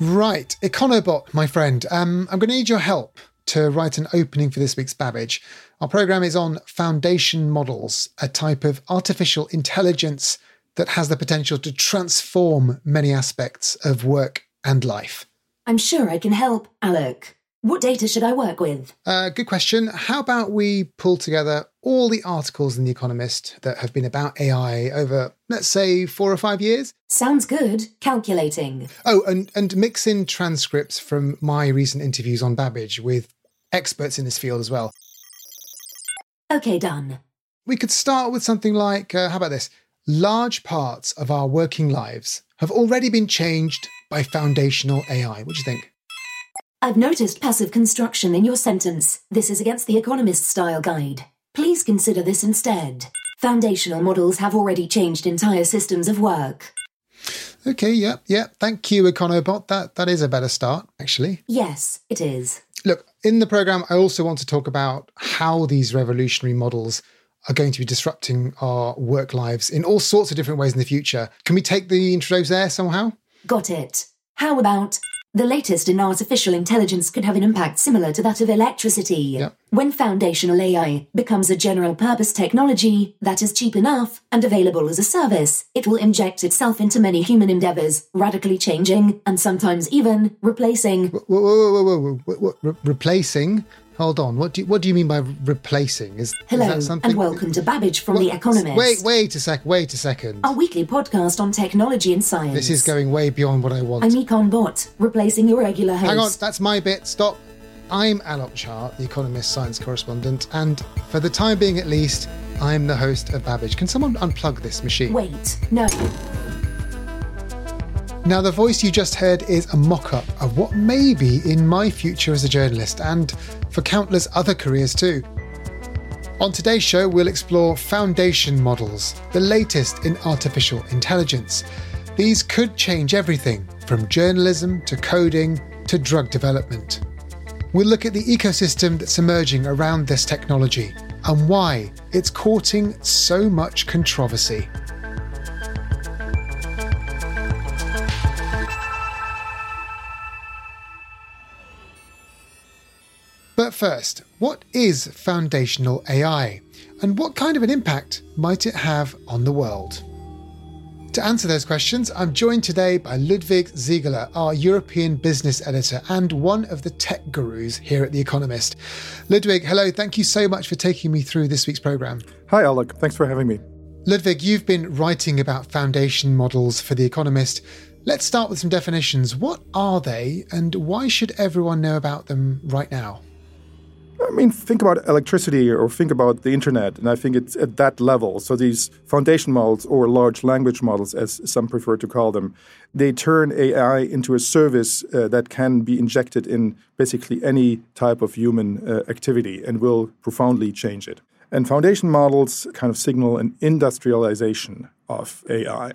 Right, Econobot, my friend. Um, I'm going to need your help to write an opening for this week's Babbage. Our program is on foundation models, a type of artificial intelligence that has the potential to transform many aspects of work and life. I'm sure I can help, Alok. What data should I work with? Uh, good question. How about we pull together all the articles in The Economist that have been about AI over, let's say, four or five years? Sounds good. Calculating. Oh, and, and mix in transcripts from my recent interviews on Babbage with experts in this field as well. Okay, done. We could start with something like uh, how about this? Large parts of our working lives have already been changed by foundational AI. What do you think? I've noticed passive construction in your sentence. This is against the Economist style guide. Please consider this instead. Foundational models have already changed entire systems of work. Okay, yeah, yeah. Thank you, Econobot. That that is a better start, actually. Yes, it is. Look, in the program, I also want to talk about how these revolutionary models are going to be disrupting our work lives in all sorts of different ways in the future. Can we take the intros there somehow? Got it. How about the latest in artificial intelligence could have an impact similar to that of electricity. Yep. When foundational AI becomes a general purpose technology that is cheap enough and available as a service, it will inject itself into many human endeavors, radically changing and sometimes even replacing. Whoa, whoa, whoa, whoa, whoa, whoa, whoa. Re- replacing? Hold on. What do you, what do you mean by replacing? Is Hello is that something? and welcome to Babbage from What- The Economist. Wait, wait a sec. Wait a second. Our weekly podcast on technology and science. This is going way beyond what I want. I'm Econ Bot, replacing your regular host. Hang on, that's my bit. Stop. I'm Alok Jha, the Economist science correspondent, and for the time being at least, I'm the host of Babbage. Can someone unplug this machine? Wait, no. Now, the voice you just heard is a mock up of what may be in my future as a journalist and for countless other careers too. On today's show, we'll explore foundation models, the latest in artificial intelligence. These could change everything from journalism to coding to drug development. We'll look at the ecosystem that's emerging around this technology and why it's courting so much controversy. But first, what is foundational AI? And what kind of an impact might it have on the world? To answer those questions, I'm joined today by Ludwig Siegele, our European business editor and one of the tech gurus here at The Economist. Ludwig, hello, thank you so much for taking me through this week's programme. Hi, Alok. Thanks for having me. Ludwig, you've been writing about foundation models for The Economist. Let's start with some definitions. What are they, and why should everyone know about them right now? I mean, think about electricity or think about the internet, and I think it's at that level. So these foundation models or large language models, as some prefer to call them, they turn AI into a service uh, that can be injected in basically any type of human uh, activity and will profoundly change it. And foundation models kind of signal an industrialization of AI.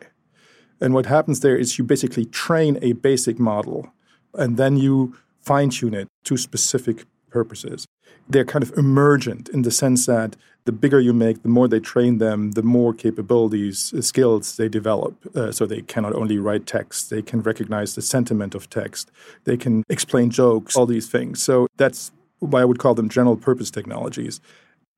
And what happens there is you basically train a basic model and then you fine tune it to specific purposes. They're kind of emergent in the sense that the bigger you make, the more they train them, the more capabilities, uh, skills they develop. Uh, so they cannot only write text, they can recognize the sentiment of text, they can explain jokes, all these things. So that's why I would call them general purpose technologies.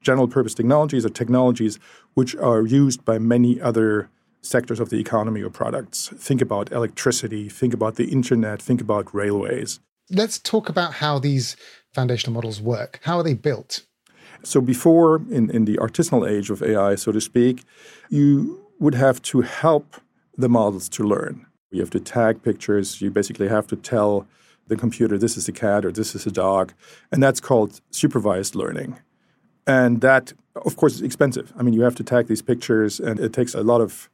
General purpose technologies are technologies which are used by many other sectors of the economy or products. Think about electricity, think about the internet, think about railways. Let's talk about how these foundational models work. How are they built? So before, in, in the artisanal age of AI, so to speak, you would have to help the models to learn. You have to tag pictures. You basically have to tell the computer this is a cat or this is a dog. And that's called supervised learning. And that, of course, is expensive. I mean, you have to tag these pictures, and it takes a lot of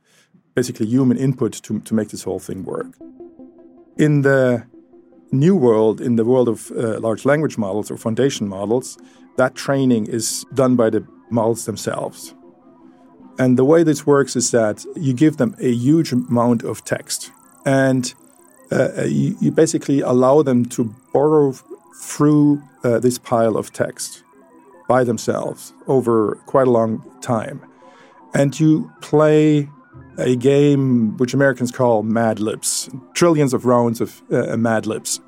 basically human input to, to make this whole thing work. In the new world, in the world of uh, large language models or foundation models, that training is done by the models themselves. And the way this works is that you give them a huge amount of text, and uh, uh you, you, basically allow them to borrow through uh, this pile of text by themselves over quite a long time. And you play a game which Americans call Mad Libs, trillions of rounds of uh, Mad Libs.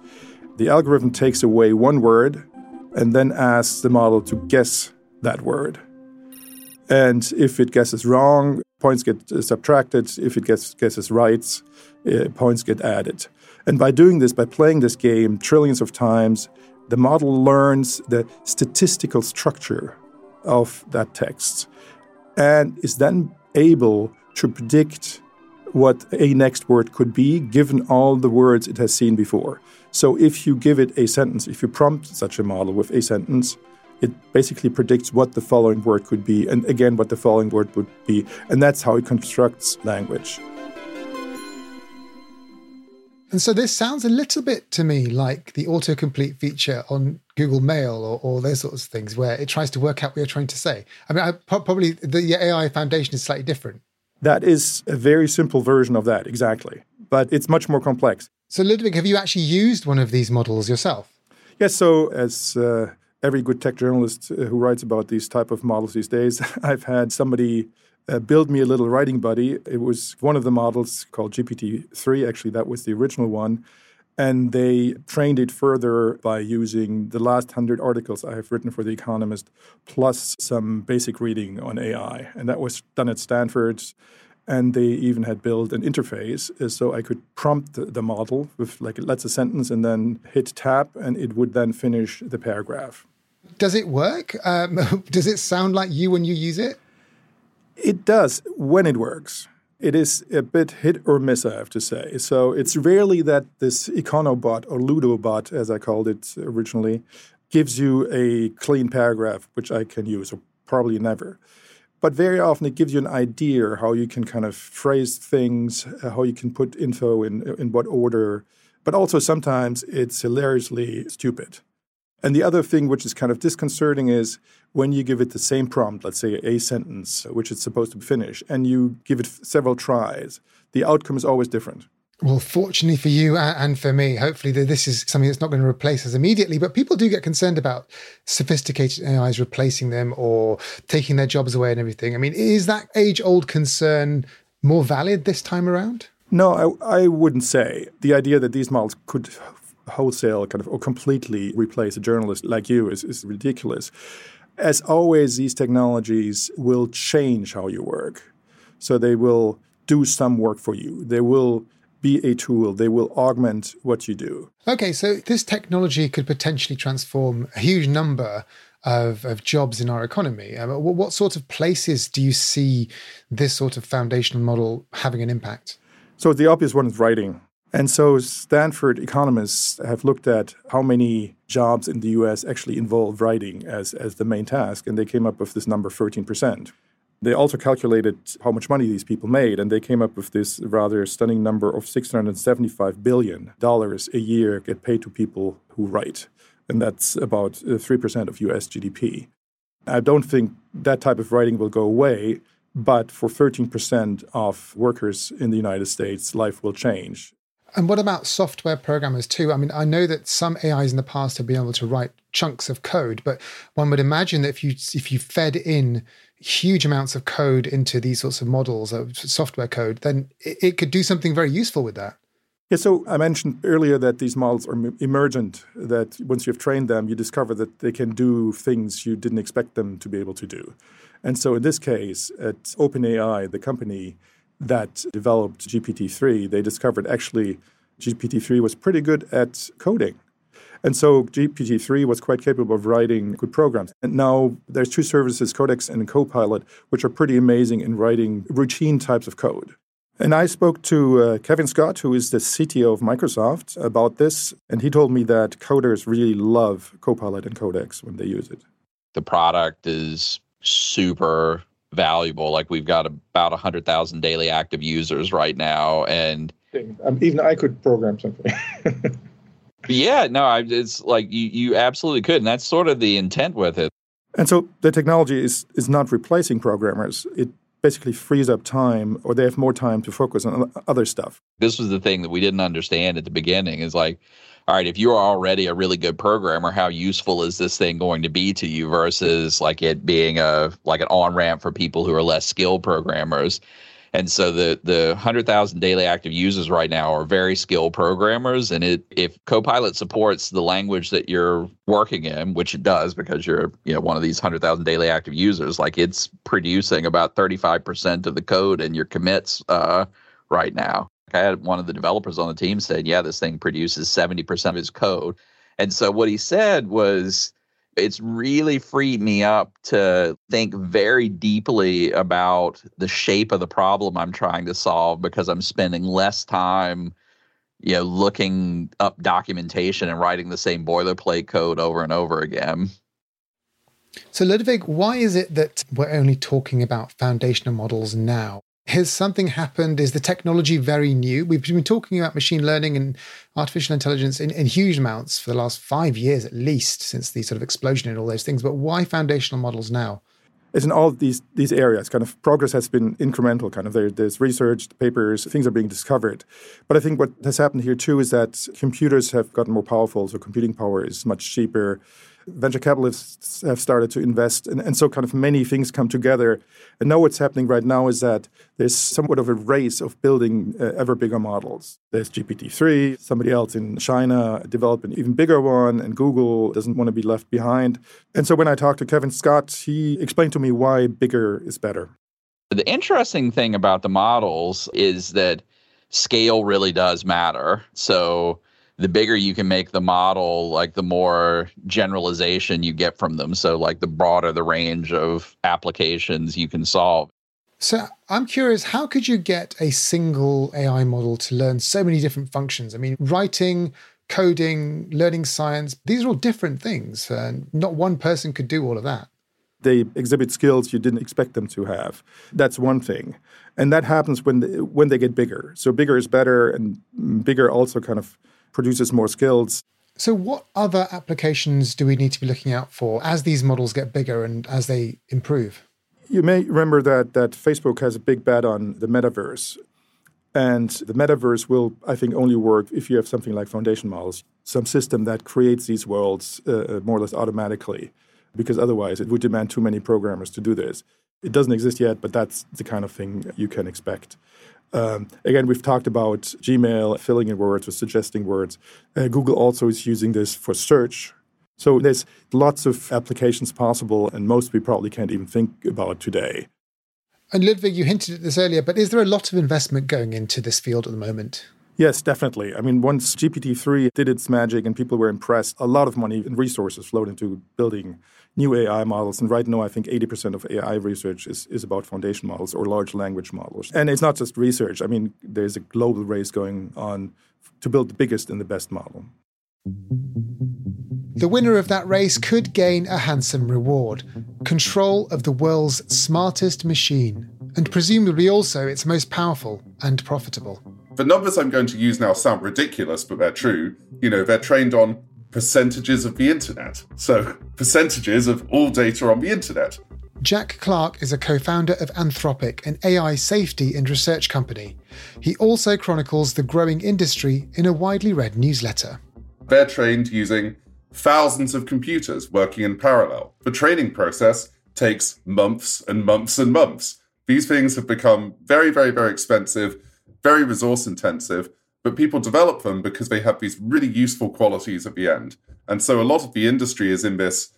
The algorithm takes away one word and then asks the model to guess that word. And if it guesses wrong, points get subtracted. If it gets, guesses right, uh, points get added. And by doing this, by playing this game trillions of times, the model learns the statistical structure of that text and is then able to predict what a next word could be given all the words it has seen before. So if you give it a sentence, if you prompt such a model with a sentence, it basically predicts what the following word could be and again what the following word would be. And that's how it constructs language. And so this sounds a little bit to me like the autocomplete feature on Google Mail or, or those sorts of things where it tries to work out what you're trying to say. I mean, I, probably the AI foundation is slightly different. That is a very simple version of that, exactly. But it's much more complex. So, Ludwig, have you actually used one of these models yourself? Yes. So, as uh, every good tech journalist uh, who writes about these type of models these days, I've had somebody uh, build me a little writing buddy. It was one of the models called GPT-3. Actually, that was the original one. And they trained it further by using the last 100 articles I have written for The Economist, plus some basic reading on AI. And that was done at Stanford. And they even had built an interface uh, so I could prompt the model with, like, let's a sentence and then hit tab, and it would then finish the paragraph. Does it work? Um, does it sound like you when you use it? It does when it works. It is a bit hit or miss, I have to say. So it's rarely that this Econobot or Ludobot, as I called it originally, gives you a clean paragraph which I can use, or probably never. But very often it gives you an idea how you can kind of phrase things, uh, how you can put info in in what order. But also sometimes it's hilariously stupid. And the other thing which is kind of disconcerting is when you give it the same prompt, let's say a sentence, which it's supposed to finish, and you give it several tries, the outcome is always different. Well, fortunately for you and for me, hopefully this is something that's not going to replace us immediately. But people do get concerned about sophisticated AIs replacing them or taking their jobs away and everything. I mean, is that age old concern more valid this time around? No, I, I wouldn't say. The idea that these models could wholesale kind of or completely replace a journalist like you is, is ridiculous. As always, these technologies will change how you work. So they will do some work for you. They will be a tool. They will augment what you do. Okay, so this technology could potentially transform a huge number of, of jobs in our economy. Um, what, what sorts of places do you see this sort of foundational model having an impact? So the obvious one is writing. And so Stanford economists have looked at how many jobs in the US actually involve writing as, as the main task, and they came up with this number 13%. They also calculated how much money these people made, and they came up with this rather stunning number of $675 billion a year get paid to people who write. And that's about 3% uh, of US GDP. I don't think that type of writing will go away, but for 13% of workers in the United States, life will change. And what about software programmers too? I mean, I know that some AIs in the past have been able to write chunks of code, but one would imagine that if you if you fed in huge amounts of code into these sorts of models of software code, then it, it could do something very useful with that. Yeah, so I mentioned earlier that these models are emergent, that once you've trained them, you discover that they can do things you didn't expect them to be able to do. And so in this case, at OpenAI, the company, that developed GPT-3, they discovered actually GPT-3 was pretty good at coding. And so GPT-3 was quite capable of writing good programs. And now there's two services, Codex and Copilot, which are pretty amazing in writing routine types of code. And I spoke to uh, Kevin Scott, who is the CTO of Microsoft, about this, and he told me that coders really love Copilot and Codex when they use it. the product is super valuable. Like we've got about a 100,000 daily active users right now. And um, even I could program something. yeah, no, I, it's like you, you absolutely could. And that's sort of the intent with it. And so the technology is, is not replacing programmers. It basically frees up time or they have more time to focus on other stuff. This was the thing that we didn't understand at the beginning is like, all right, if you're already a really good programmer, how useful is this thing going to be to you versus like it being a like an on ramp for people who are less skilled programmers? And so the the hundred thousand daily active users right now are very skilled programmers, and it if Copilot supports the language that you're working in, which it does because you're you know one of these hundred thousand daily active users, like it's producing about thirty five percent of the code in your commits uh, right now. I had one of the developers on the team said, yeah, this thing produces 70% of his code. And so what he said was, it's really freed me up to think very deeply about the shape of the problem I'm trying to solve because I'm spending less time, you know, looking up documentation and writing the same boilerplate code over and over again. So, Ludwig, why is it that we're only talking about foundational models now? Has something happened? Is the technology very new? We've been talking about machine learning and artificial intelligence in, in, huge amounts for the last five years at least, since the sort of explosion in all those things. But why foundational models now? It's in all these these areas. Kind of progress has been incremental. Kind of there, there's research, papers, things are being discovered. But I think what has happened here too is that computers have gotten more powerful. So computing power is much cheaper venture capitalists have started to invest. And, and so, kind of many things come together. And now, what's happening right now is that there's somewhat of a race of building uh, ever bigger models. There's GPT 3, somebody else in China developed an even bigger one, and Google doesn't want to be left behind. And so, when I talked to Kevin Scott, he explained to me why bigger is better. The interesting thing about the models is that scale really does matter. So, the bigger you can make the model, like the more generalization you get from them. So, like the broader the range of applications you can solve. So, I'm curious, how could you get a single AI model to learn so many different functions? I mean, writing, coding, learning science, these are all different things. And not one person could do all of that. They exhibit skills you didn't expect them to have. That's one thing. And that happens when they, when they get bigger. So, bigger is better, and bigger also kind of produces more skills. So, what other applications do we need to be looking out for as these models get bigger and as they improve? You may remember that that Facebook has a big bet on the metaverse. And the metaverse will, I think, only work if you have something like foundation models, some system that creates these worlds uh, uh more or less automatically, because otherwise it would demand too many programmers to do this. It doesn't exist yet, but that's the kind of thing you can expect. Um, again, we've talked about Gmail filling in words or suggesting words. Uh, Google also is using this for search. So there's lots of applications possible, and most we probably can't even think about today. And Ludwig, you hinted at this earlier, but is there a lot of investment going into this field at the moment? Yes, definitely. I mean, once GPT 3 did its magic and people were impressed, a lot of money and resources flowed into building new AI models. And right now, I think 80% of AI research is, is about foundation models or large language models. And it's not just research. I mean, there's a global race going on to build the biggest and the best model. The winner of that race could gain a handsome reward control of the world's smartest machine, and presumably also its most powerful and profitable. The numbers I'm going to use now sound ridiculous, but they're true. You know, they're trained on percentages of the internet. So, percentages of all data on the internet. Jack Clark is a co founder of Anthropic, an AI safety and research company. He also chronicles the growing industry in a widely read newsletter. They're trained using thousands of computers working in parallel. The training process takes months and months and months. These things have become very, very, very expensive, very resource intensive, but people develop them because they have these really useful qualities at the end. And so a lot of the industry is in this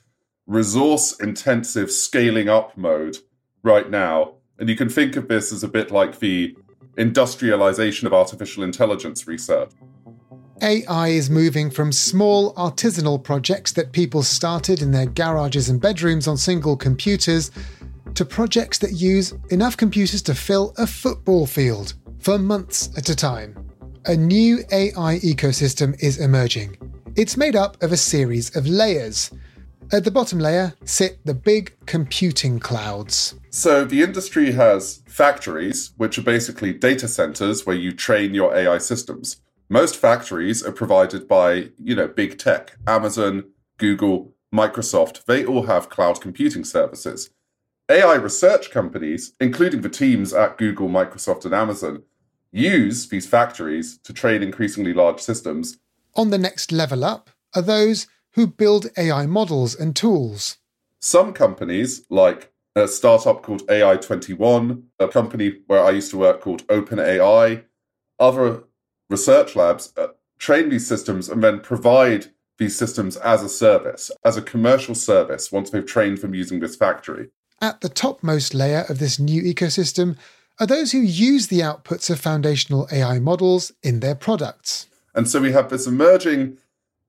resource intensive scaling up mode right now. And you can think of this as a bit like the industrialization of artificial intelligence research. AI is moving from small artisanal projects that people started in their garages and bedrooms on single computers to projects that use enough computers to fill a football field for months at a time a new AI ecosystem is emerging. It's made up of a series of layers. At the bottom layer sit the big computing clouds. So the industry has factories, which are basically data centers where you train your AI systems. Most factories are provided by, you know, big tech, Amazon, Google, Microsoft. They all have cloud computing services. AI research companies, including the teams at Google, Microsoft, and Amazon, use these factories to train increasingly large systems. On the next level up are those who build AI models and tools. Some companies, like a startup called AI21, a company where I used to work called OpenAI, other research labs uh, train these systems and then provide these systems as a service, as a commercial service, once they've trained them using this factory. At the topmost layer of this new ecosystem are those who use the outputs of foundational AI models in their products. And so we have this emerging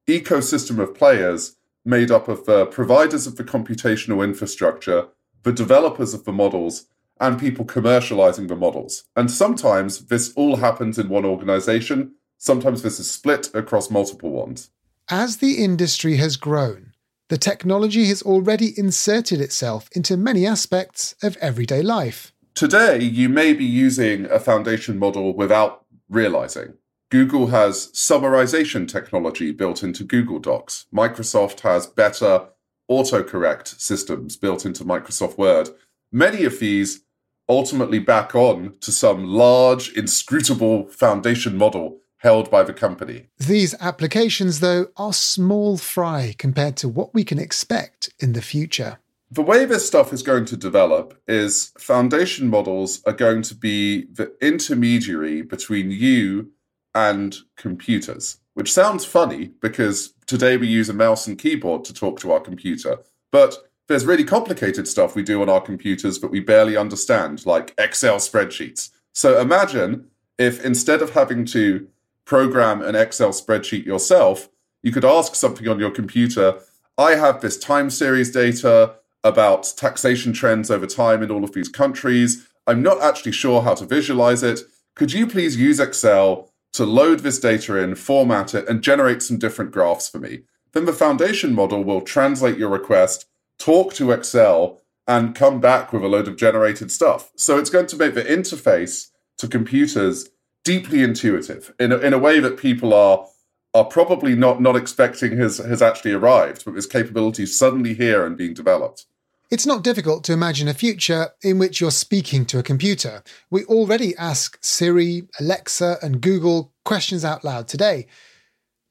ecosystem of players made up of the providers of the computational infrastructure, the developers of the models, and people commercializing the models. And sometimes this all happens in one organization, sometimes this is split across multiple ones. As the industry has grown, the technology has already inserted itself into many aspects of everyday life. Today, you may be using a foundation model without realizing. Google has summarization technology built into Google Docs. Microsoft has better autocorrect systems built into Microsoft Word. Many of these ultimately back on to some large, inscrutable foundation model held by the company. These applications, though, are small fry compared to what we can expect in the future. The way this stuff is going to develop is foundation models are going to be the intermediary between you and computers, which sounds funny because today we use a mouse and keyboard to talk to our computer. But there's really complicated stuff we do on our computers that we barely understand, like Excel spreadsheets. So imagine if instead of having to program an Excel spreadsheet yourself, you could ask something on your computer I have this time series data about taxation trends over time in all of these countries. I'm not actually sure how to visualize it. Could you please use Excel to load this data in, format it, and generate some different graphs for me? Then the foundation model will translate your request talk to Excel, and come back with a load of generated stuff. So it's going to make the interface to computers deeply intuitive in a, in a way that people are are probably not not expecting has has actually arrived, but this capability suddenly here and being developed. It's not difficult to imagine a future in which you're speaking to a computer. We already ask Siri, Alexa, and Google questions out loud today.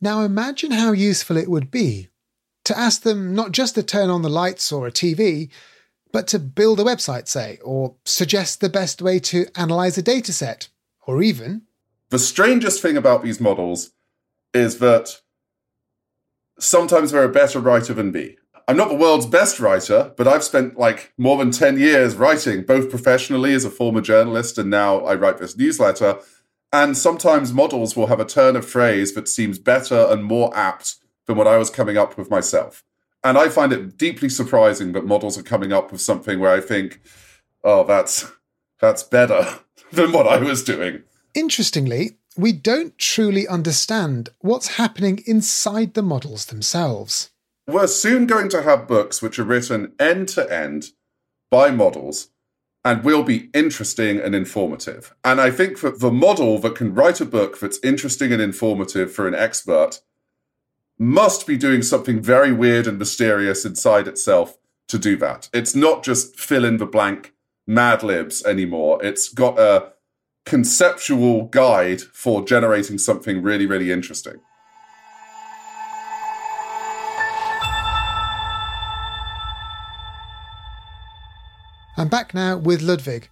Now imagine how useful it would be to ask them not just to turn on the lights or a TV, but to build a website, say, or suggest the best way to analyze a dataset, or even. The strangest thing about these models is that sometimes they're a better writer than me. I'm not the world's best writer, but I've spent like more than 10 years writing, both professionally as a former journalist, and now I write this newsletter. And sometimes models will have a turn of phrase that seems better and more apt than what I was coming up with myself. And I find it deeply surprising that models are coming up with something where I think, oh, that's that's better than what I was doing. Interestingly, we don't truly understand what's happening inside the models themselves. We're soon going to have books which are written end to end by models and will be interesting and informative. And I think that the model that can write a book that's interesting and informative for an expert must be doing something very weird and mysterious inside itself to do that. It's not just fill in the blank Mad Libs anymore. It's got a conceptual guide for generating something really, really interesting. I'm back now with Ludwig.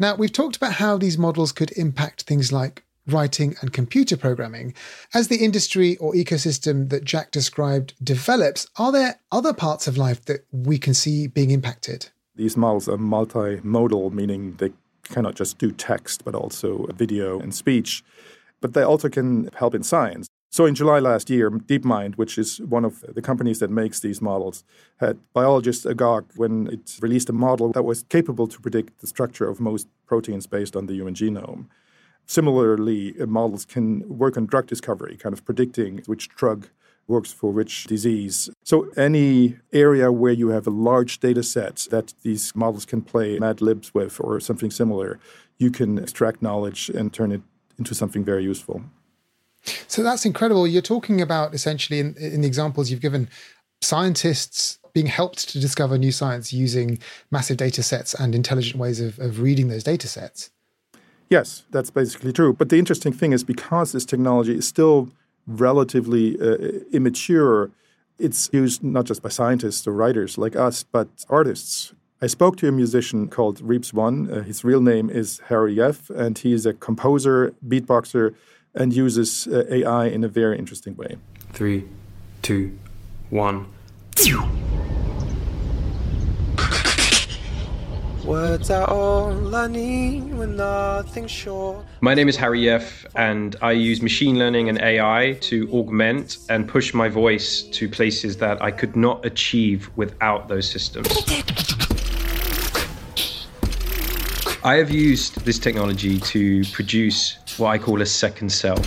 Now, we've talked about how these models could impact things like writing, and computer programming. As the industry or ecosystem that Jack described develops, are there other parts of life that we can see being impacted? These models are multimodal, meaning they cannot just do text, but also video and speech. But they also can help in science. So in July last year, DeepMind, which is one of the companies that makes these models, had biologists agog when it released a model that was capable to predict the structure of most proteins based on the human genome. Similarly, uh, models can work on drug discovery, kind of predicting which drug works for which disease. So, any area where you have a large data set that these models can play Mad Libs with or something similar, you can extract knowledge and turn it into something very useful. So that's incredible. You're talking about essentially in, in the examples you've given, scientists being helped to discover new science using massive data sets and intelligent ways of, of reading those data sets. Yes, that's basically true. But the interesting thing is because this technology is still relatively uh, immature, it's used not just by scientists or writers like us, but artists. I spoke to a musician called Reeps One. Uh, his real name is Harry Yeff, and he is a composer, beatboxer, and uses uh, AI in a very interesting way. Three, two, one. Words are all I need when nothing's sure. My name is Harry Yeff, and I use machine learning and AI to augment and push my voice to places that I could not achieve without those systems. I have used this technology to produce what I call a second self.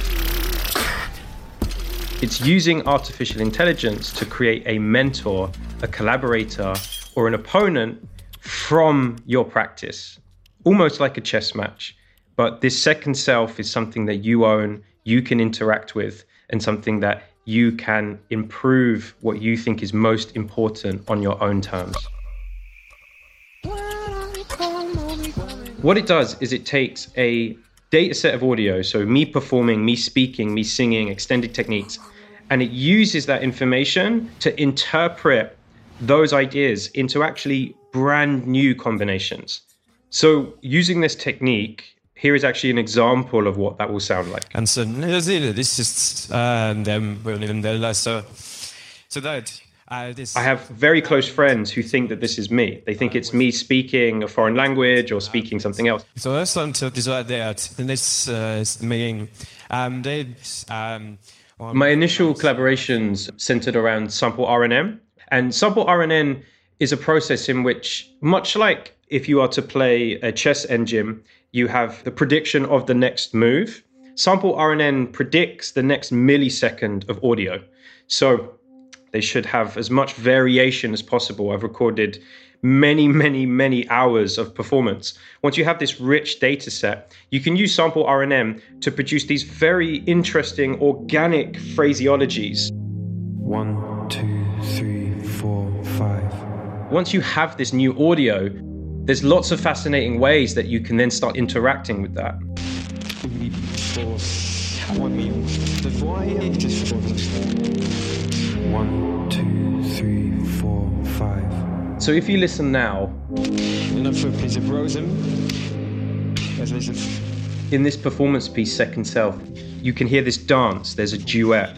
It's using artificial intelligence to create a mentor, a collaborator, or an opponent from your practice, almost like a chess match. But this second self is something that you own, you can interact with, and something that you can improve what you think is most important on your own terms. What it does is it takes a data set of audio, so me performing, me speaking, me singing, extended techniques, and it uses that information to interpret those ideas into actually brand new combinations. So, using this technique, here is actually an example of what that will sound like. And so this is uh, so so that uh, this... I have very close friends who think that this is me. They think it's me speaking a foreign language or speaking something else. So that's something that this is meaning um, um, my initial collaborations centered around sample RNN, and sample RNN is a process in which, much like if you are to play a chess engine, you have the prediction of the next move. Sample RNN predicts the next millisecond of audio. So they should have as much variation as possible. I've recorded many, many, many hours of performance. Once you have this rich data set, you can use sample RNN to produce these very interesting organic phraseologies. One, two, three, four, five once you have this new audio, there's lots of fascinating ways that you can then start interacting with that. One, two, three, four, five. So if you listen now, Another piece of rosin. in this performance piece, Second Self, you can hear this dance, there's a duet.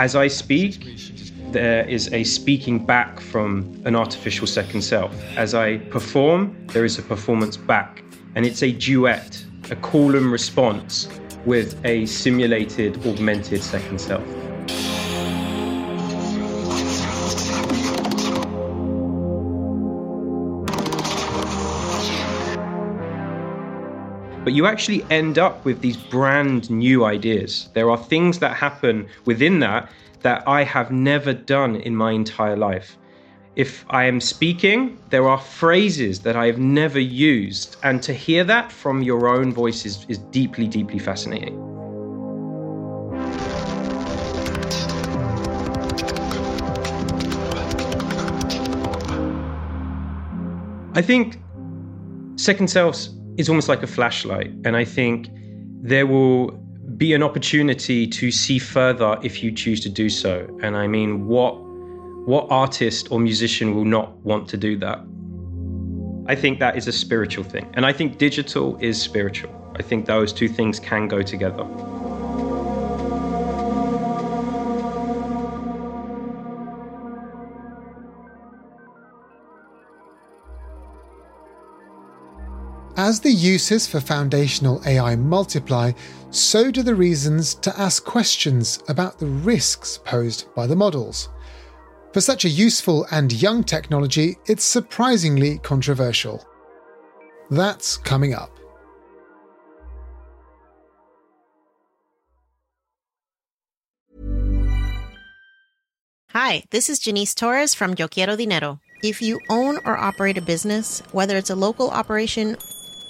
As I speak, there is a speaking back from an artificial second self. As I perform, there is a performance back, and it's a duet, a call and response with a simulated, augmented second self. But you actually end up with these brand new ideas. There are things that happen within that that I have never done in my entire life. If I am speaking, there are phrases that I have never used, and to hear that from your own voice is, is deeply, deeply fascinating. I think Second Selves is almost like a flashlight, and I think there will be an opportunity to see further if you choose to do so. And I mean, what what artist or musician will not want to do that? I think that is a spiritual thing. And I think digital is spiritual. I think those two things can go together. As the uses for foundational AI multiply, so do the reasons to ask questions about the risks posed by the models. For such a useful and young technology, it's surprisingly controversial. That's coming up. Hi, this is Janice Torres from Yo Quiero Dinero. If you own or operate a business, whether it's a local operation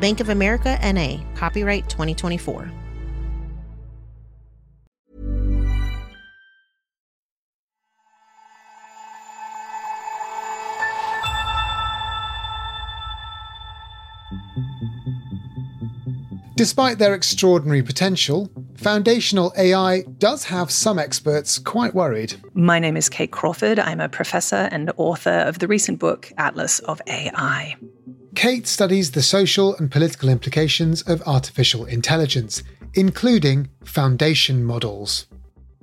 Bank of America NA, copyright 2024. Despite their extraordinary potential, foundational AI does have some experts quite worried. My name is Kate Crawford. I'm a professor and author of the recent book Atlas of AI. Kate studies the social and political implications of artificial intelligence, including foundation models.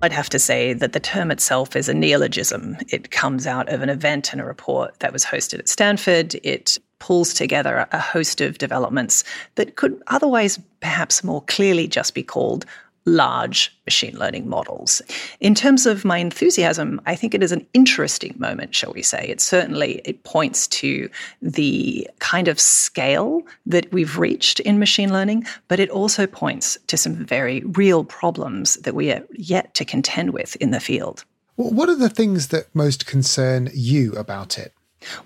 I'd have to say that the term itself is a neologism. It comes out of an event and a report that was hosted at Stanford. It pulls together a host of developments that could otherwise perhaps more clearly just be called large machine learning models. In terms of my enthusiasm, I think it is an interesting moment, shall we say. It certainly it points to the kind of scale that we've reached in machine learning, but it also points to some very real problems that we are yet to contend with in the field. What are the things that most concern you about it?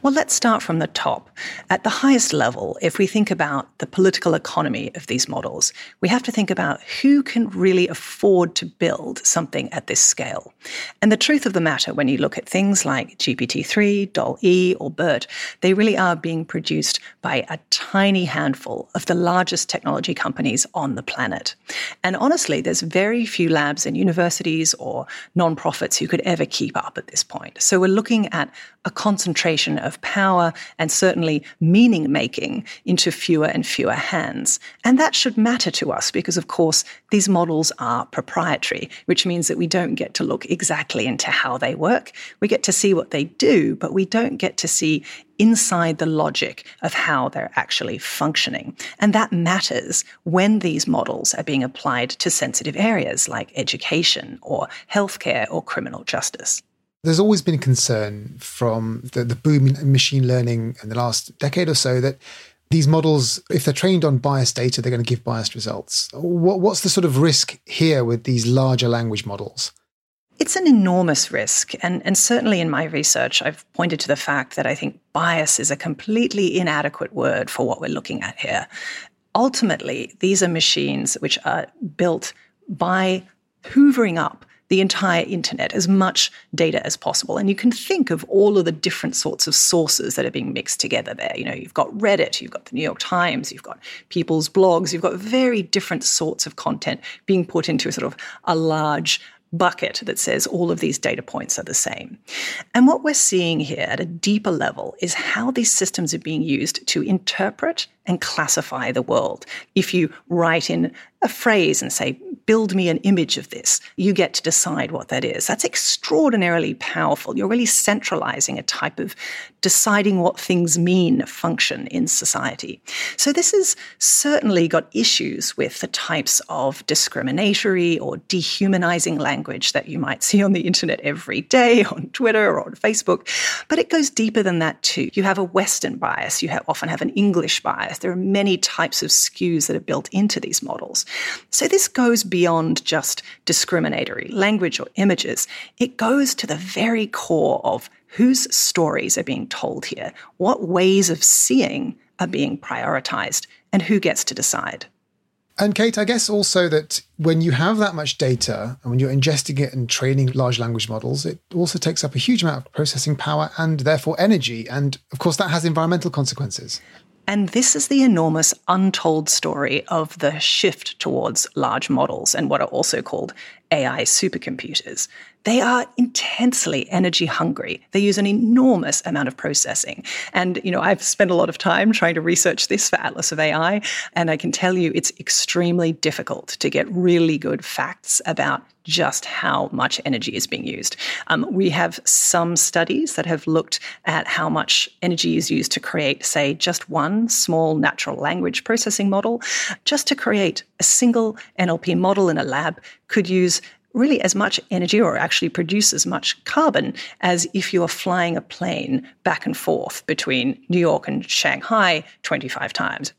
Well, let's start from the top. At the highest level, if we think about the political economy of these models, we have to think about who can really afford to build something at this scale. And the truth of the matter, when you look at things like GPT-3, DALL-E, or BERT, they really are being produced by a tiny handful of the largest technology companies on the planet. And honestly, there's very few labs and universities or nonprofits who could ever keep up at this point. So we're looking at a concentration of power and certainly meaning making into fewer and fewer hands. And that should matter to us because, of course, these models are proprietary, which means that we don't get to look exactly into how they work. We get to see what they do, but we don't get to see inside the logic of how they're actually functioning. And that matters when these models are being applied to sensitive areas like education or healthcare or criminal justice. There's always been concern from the, the boom in machine learning in the last decade or so that these models, if they're trained on biased data, they're going to give biased results. What, what's the sort of risk here with these larger language models? It's an enormous risk. And, and certainly in my research, I've pointed to the fact that I think bias is a completely inadequate word for what we're looking at here. Ultimately, these are machines which are built by hoovering up the entire internet, as much data as possible. And you can think of all of the different sorts of sources that are being mixed together there. You know, you've got Reddit, you've got the New York Times, you've got people's blogs, you've got very different sorts of content being put into a sort of a large bucket that says all of these data points are the same. And what we're seeing here at a deeper level is how these systems are being used to interpret and classify the world. If you write in a phrase and say, build me an image of this, you get to decide what that is. That's extraordinarily powerful. You're really centralizing a type of deciding what things mean function in society. So this has certainly got issues with the types of discriminatory or dehumanizing language that you might see on the internet every day on Twitter or on Facebook. But it goes deeper than that too. You have a Western bias. You have, often have an English bias there are many types of skews that are built into these models. So this goes beyond just discriminatory language or images. It goes to the very core of whose stories are being told here, what ways of seeing are being prioritized, and who gets to decide. And Kate, I guess also that when you have that much data and when you're ingesting it and training large language models, it also takes up a huge amount of processing power and therefore energy. And of course, that has environmental consequences. And this is the enormous untold story of the shift towards large models and what are also called AI supercomputers. They are intensely energy hungry. They use an enormous amount of processing. And, you know, I've spent a lot of time trying to research this for Atlas of AI, and I can tell you it's extremely difficult to get really good facts about just how much energy is being used. Um, we have some studies that have looked at how much energy is used to create, say, just one small natural language processing model. Just to create a single NLP model in a lab could use really as much energy or actually produce as much carbon as if you are flying a plane back and forth between New York and Shanghai 25 times.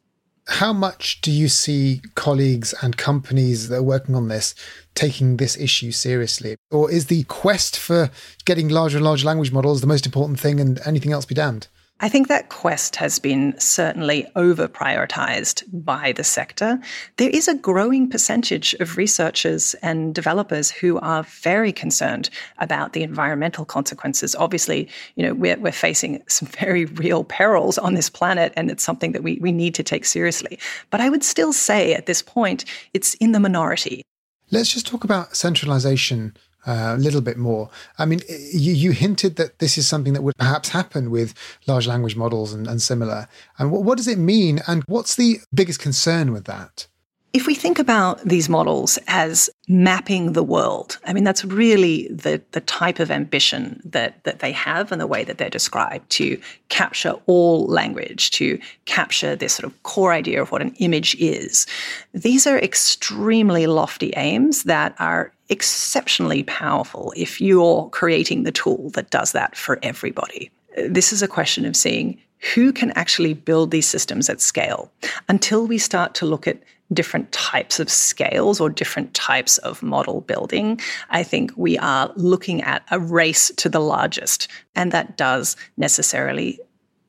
How much do you see colleagues and companies that are working on this taking this issue seriously? Or is the quest for getting larger and larger language models the most important thing and anything else be damned? I think that quest has been certainly over prioritized by the sector. There is a growing percentage of researchers and developers who are very concerned about the environmental consequences. Obviously, you know, we're, we're facing some very real perils on this planet, and it's something that we, we need to take seriously. But I would still say at this point, it's in the minority. Let's just talk about centralization uh, a little bit more. I mean, you, you, hinted that this is something that would perhaps happen with large language models and, and similar. And what, what does it mean? And what's the biggest concern with that? If we think about these models as mapping the world, I mean, that's really the, the type of ambition that, that they have and the way that they're described to capture all language, to capture this sort of core idea of what an image is. These are extremely lofty aims that are exceptionally powerful if you're creating the tool that does that for everybody. This is a question of seeing who can actually build these systems at scale until we start to look at different types of scales or different types of model building, I think we are looking at a race to the largest. And that does necessarily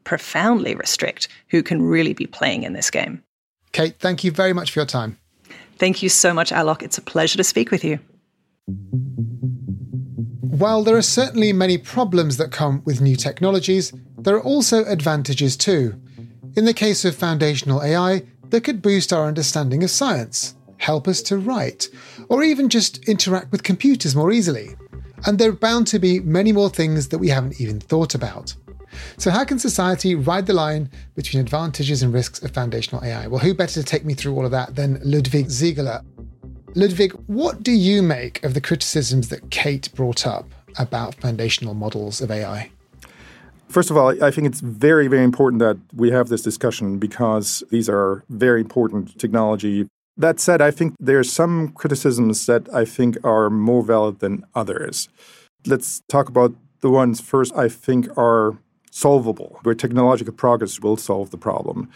profoundly restrict who can really be playing in this game. Kate, thank you very much for your time. Thank you so much, Alok. It's a pleasure to speak with you. While there are certainly many problems that come with new technologies, there are also advantages too. In the case of foundational AI, that could boost our understanding of science, help us to write, or even just interact with computers more easily. And there are bound to be many more things that we haven't even thought about. So, how can society ride the line between advantages and risks of foundational AI? Well, who better to take me through all of that than Ludwig Siegele? Ludwig, what do you make of the criticisms that Kate brought up about foundational models of AI? First of all, I think it's very, very important that we have this discussion because these are very important technology. That said, I think there are some criticisms that I think are more valid than others. Let's talk about the ones first I think are solvable, where technological progress will solve the problem.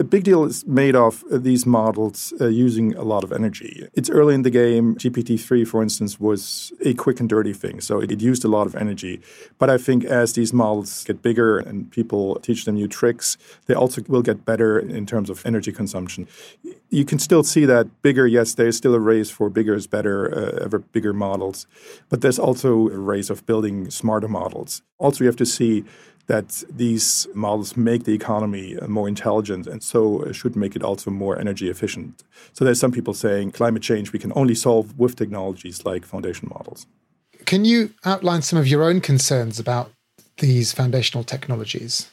A big deal is made of these models uh, using a lot of energy. It's early in the game. GPT-3, for instance, was a quick and dirty thing, so it, it, used a lot of energy. But I think as these models get bigger and people teach them new tricks, they also will get better in terms of energy consumption. You can still see that bigger, yes, there's still a race for bigger is better, uh, ever bigger models. But there's also a race of building smarter models. Also, you have to see that these models make the economy more intelligent and so should make it also more energy efficient. So there's some people saying climate change we can only solve with technologies like foundation models. Can you outline some of your own concerns about these foundational technologies?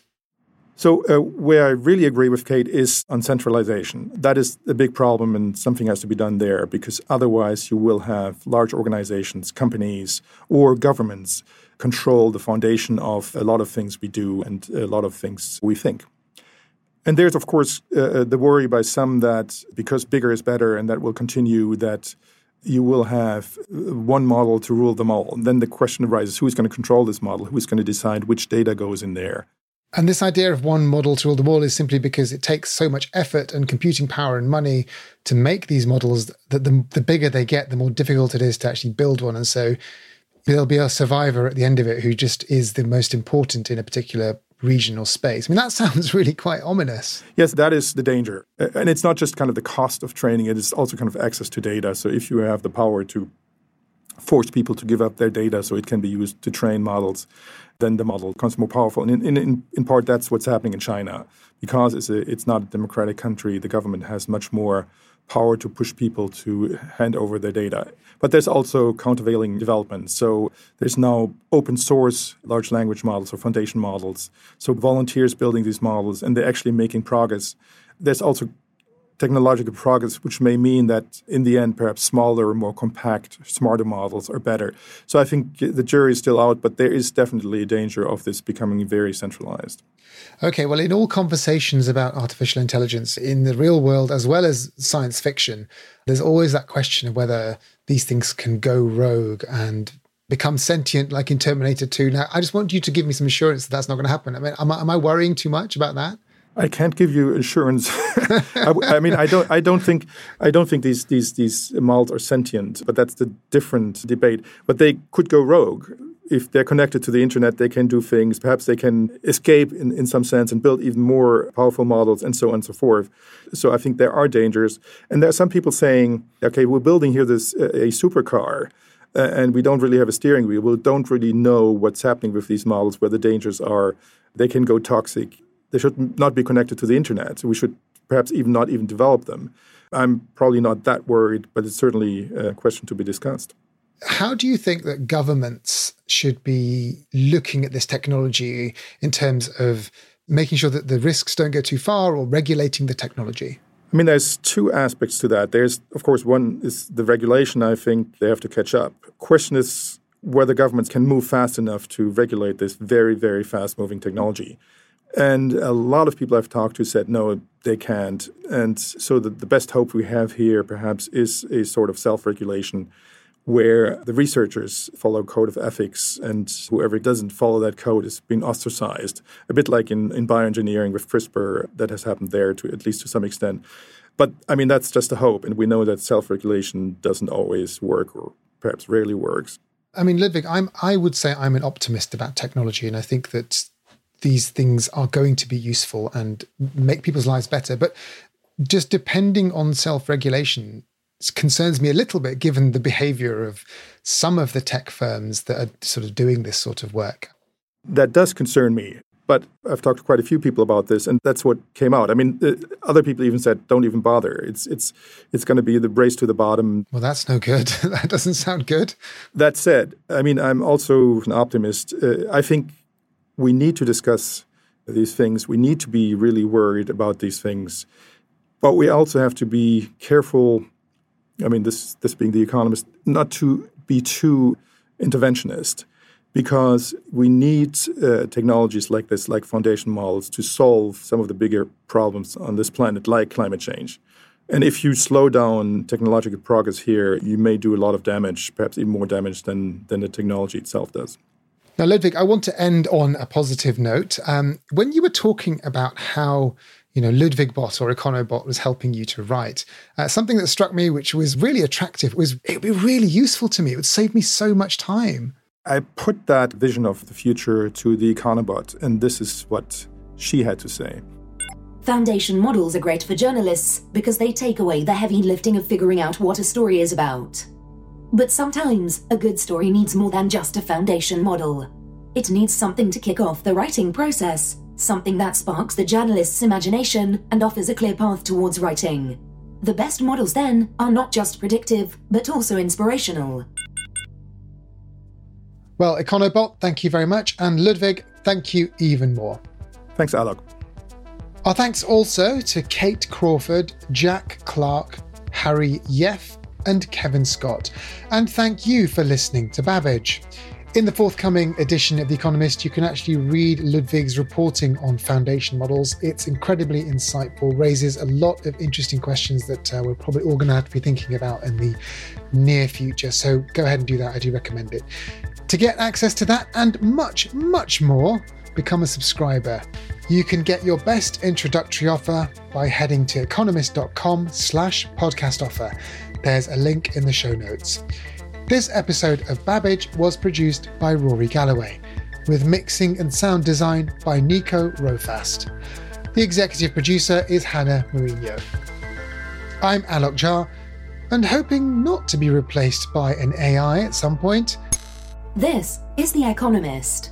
So, uh, where I really agree with Kate is on centralization. That is a big problem, and something has to be done there because otherwise, you will have large organizations, companies, or governments control the foundation of a lot of things we do and a lot of things we think. And there's, of course, uh, uh, the worry by some that because bigger is better and that will continue, that you will have uh, one model to rule them all. And then the question arises who's going to control this model? Who's going to decide which data goes in there? And this idea of one model to rule them all is simply because it takes so much effort and computing power and money to make these models that the, the bigger they get, the more difficult it is to actually build one. And so there'll be a survivor at the end of it who just is the most important in a particular region or space. I mean, that sounds really quite ominous. Yes, that is the danger. And it's not just kind of the cost of training, it is also kind of access to data. So if you have the power to force people to give up their data so it can be used to train models, then the model becomes more powerful. And in, in, in part, that's what's happening in China. Because it's, a, it's not a democratic country, the government has much more power to push people to hand over their data. But there's also countervailing development. So there's now open source large language models or foundation models. So volunteers building these models and they're actually making progress. There's also technological progress, which may mean that in the end, perhaps smaller, more compact, smarter models are better. So I think the jury is still out, but there is definitely a danger of this becoming very centralized. Okay, well, in all conversations about artificial intelligence in the real world as well as science fiction, there's always that question of whether these things can go rogue and become sentient like in Terminator 2. Now, I just want you to give me some assurance that that's not going to happen. I mean, am I, am I worrying too much about that? I can't give you assurance. I, I, mean, I don't. I don't think. I don't think these these these malls are sentient. But that's the different debate. But they could go rogue if they're connected to the internet. They can do things. Perhaps they can escape in, in some sense and build even more powerful models and so on and so forth. So I think there are dangers. And there are some people saying, okay, we're building here this a supercar. And we don't really have a steering wheel. We don't really know what's happening with these models, where the dangers are. They can go toxic they should not be connected to the internet. We should perhaps even not even develop them. I'm probably not that worried, but it's certainly a question to be discussed. How do you think that governments should be looking at this technology in terms of making sure that the risks don't go too far or regulating the technology? I mean, there's two aspects to that. There's, of course, one is the regulation. I think they have to catch up. Question is whether governments can move fast enough to regulate this very, very fast moving technology. And a lot of people I've talked to said, no, they can't. And so the, the best hope we have here, perhaps, is a sort of self regulation where the researchers follow code of ethics and whoever doesn't follow that code is being ostracized. A bit like in, in bioengineering with CRISPR, that has happened there to at least to some extent. But I mean, that's just a hope. And we know that self regulation doesn't always work or perhaps rarely works. I mean, Ludwig, I'm, I would say I'm an optimist about technology. And I think that these things are going to be useful and make people's lives better. But just depending on self regulation concerns me a little bit given the behavior of some of the tech firms that are sort of doing this sort of work. That does concern me. But I've talked to quite a few people about this, and that's what came out. I mean, uh, other people even said, "Don't even bother. It's it's it's going to be the race to the bottom." Well, that's no good. that doesn't sound good. That said, I mean, I'm also an optimist. Uh, I think we need to discuss these things. We need to be really worried about these things. But we also have to be careful. I mean, this, this being the economist, not to be too interventionist because we need uh, technologies like this, like foundation models, to solve some of the bigger problems on this planet, like climate change. And if you slow down technological progress here, you may do a lot of damage, perhaps even more damage than, than the technology itself does. Now, Ludwig, I want to end on a positive note. Um, when you were talking about how you know LudwigBot or Econobot was helping you to write, uh, something that struck me, which was really attractive, was it would be really useful to me. It would save me so much time. I put that vision of the future to the Econobot, and this is what she had to say. Foundation models are great for journalists because they take away the heavy lifting of figuring out what a story is about. But sometimes a good story needs more than just a foundation model. It needs something to kick off the writing process, something that sparks the journalist's imagination and offers a clear path towards writing. The best models then are not just predictive, but also inspirational. Well, Econobot, thank you very much. And Ludwig, thank you even more. Thanks, Alok. Our thanks also to Kate Crawford, Jack Clark, Harry Yeff, and Kevin Scott. And thank you for listening to Babbage. In the forthcoming edition of The Economist, you can actually read Ludwig's reporting on foundation models. It's incredibly insightful, raises a lot of interesting questions that uh, we're probably all going to have to be thinking about in the near future. So go ahead and do that. I do recommend it. To get access to that and much, much more, become a subscriber. You can get your best introductory offer by heading to economist.com slash podcast offer. There's a link in the show notes. This episode of Babbage was produced by Rory Galloway, with mixing and sound design by Nico Rofast. The executive producer is Hannah Mourinho. I'm Alok Jha, and hoping not to be replaced by an AI at some point. This is The Economist.